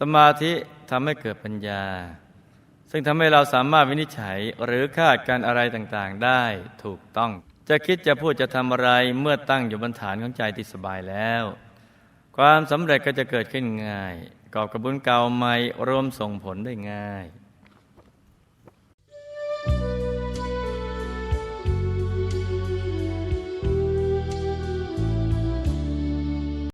สมาธิทำให้เกิดปัญญา ซึ่งทำให้เราสามารถวินิจฉัยหรือคาดการอะไรต่างๆได้ถูกต้อง จะคิดจะพูดจะทำอะไรเมื่อตั้งอยู่บนฐานของใจที่สบายแล้ว ความสำเร็จก็จะเกิดขึ้นง่ายกอบกระบุญเก่าใหม่รวมส่งผลได้ง่าย